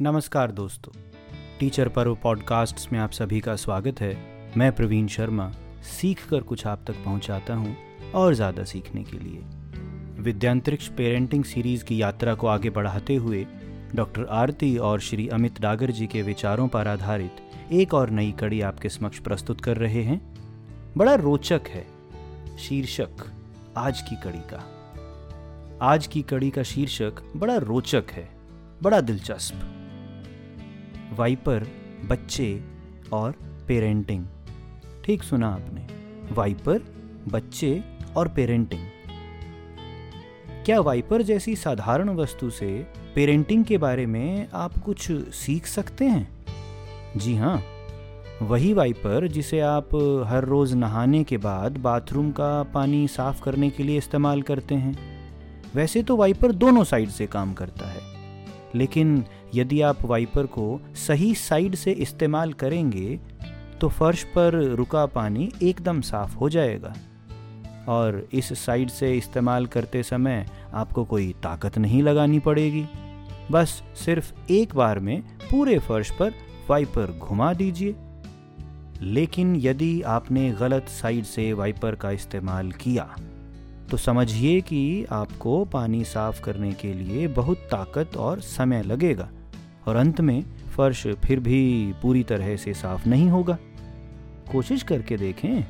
नमस्कार दोस्तों। टीचर पर्व पॉडकास्ट्स में आप सभी का स्वागत है। मैं प्रवीण शर्मा सीख कर कुछ आप तक पहुंचाता हूँ और ज़्यादा सीखने के लिए। विद्यांतरिक्ष पेरेंटिंग सीरीज़ की यात्रा को आगे बढ़ाते हुए डॉक्टर आरती और श्री अमित डागर जी के विचारों पर आधारित एक और नई कड़ी आपके समक्ष प्रस्तुत कर रहे हैं। बड़ा रोचक है शीर्षक आज की कड़ी का। आज की कड़ी का शीर्षक बड़ा रोचक है, बड़ा दिलचस्प। वाइपर, बच्चे और पेरेंटिंग। ठीक सुना आपने। वाइपर, बच्चे और पेरेंटिंग। क्या वाइपर जैसी साधारण वस्तु से पेरेंटिंग के बारे में आप कुछ सीख सकते हैं? जी हाँ वही वाइपर जिसे आप हर रोज़ नहाने के बाद बाथरूम का पानी साफ़ करने के लिए इस्तेमाल करते हैं। वैसे तो वाइपर दोनों साइड से काम करता है। लेकिन यदि आप वाइपर को सही साइड से इस्तेमाल करेंगे तो फर्श पर रुका पानी एकदम साफ़ हो जाएगा। और इस साइड से इस्तेमाल करते समय आपको कोई ताकत नहीं लगानी पड़ेगी। बस सिर्फ़ एक बार में पूरे फर्श पर वाइपर घुमा दीजिए। लेकिन यदि आपने गलत साइड से वाइपर का इस्तेमाल किया तो समझिए कि आपको पानी साफ़ करने के लिए बहुत ताकत और समय लगेगा, और अंत में फर्श फिर भी पूरी तरह से साफ़ नहीं होगा। कोशिश करके देखें।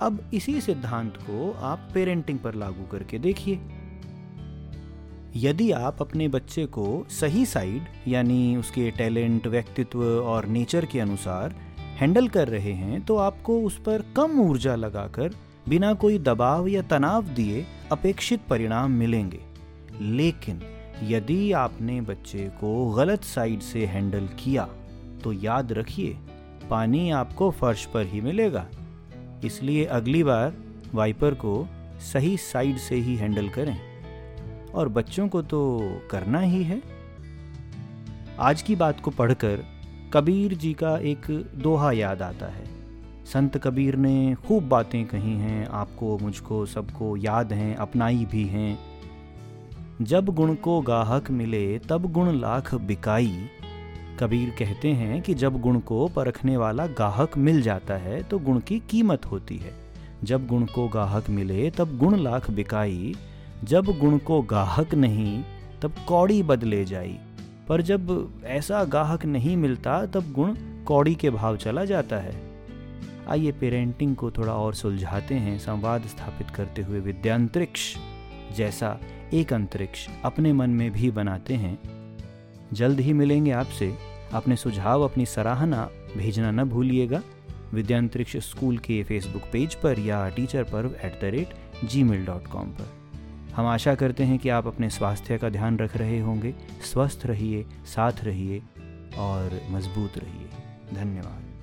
अब इसी सिद्धांत को आप पेरेंटिंग पर लागू करके देखिए। यदि आप अपने बच्चे को सही साइड यानी उसके टैलेंट व्यक्तित्व और नेचर के अनुसार हैंडल कर रहे हैं तो आपको उस पर कम ऊर्जा लगाकर बिना कोई दबाव या तनाव दिए अपेक्षित परिणाम मिलेंगे। लेकिन यदि आपने बच्चे को गलत साइड से हैंडल किया तो याद रखिए, पानी आपको फर्श पर ही मिलेगा। इसलिए अगली बार वाइपर को सही साइड से ही हैंडल करें। और बच्चों को तो करना ही है। आज की बात को पढ़कर कबीर जी का एक दोहा याद आता है। संत कबीर ने खूब बातें कही हैं, आपको, मुझको, सबको याद हैं, अपनाई भी हैं। जब गुण को गाहक मिले, तब गुण लाख बिकाई। कबीर कहते हैं कि जब गुण को परखने वाला गाहक मिल जाता है तो गुण की कीमत होती है। जब गुण को गाहक मिले, तब गुण लाख बिकाई। जब गुण को गाहक नहीं, तब कौड़ी बदले जाई। पर जब ऐसा गाहक नहीं मिलता, तब गुण कौड़ी के भाव चला जाता है। आइए पेरेंटिंग को थोड़ा और सुलझाते हैं, संवाद स्थापित करते हुए विद्यांतरिक्ष जैसा एक अंतरिक्ष अपने मन में भी बनाते हैं। जल्द ही मिलेंगे आपसे। अपने सुझाव, अपनी सराहना भेजना न भूलिएगा। विद्यांतरिक्ष स्कूल के फेसबुक पेज पर या teacher Parv at the rate gmail dot com पर। हम आशा करते हैं कि आप अपने स्वास्थ्य का ध्यान रख रहे होंगे। स्वस्थ रहिए, साथ रहिए और मज़बूत रहिए। धन्यवाद।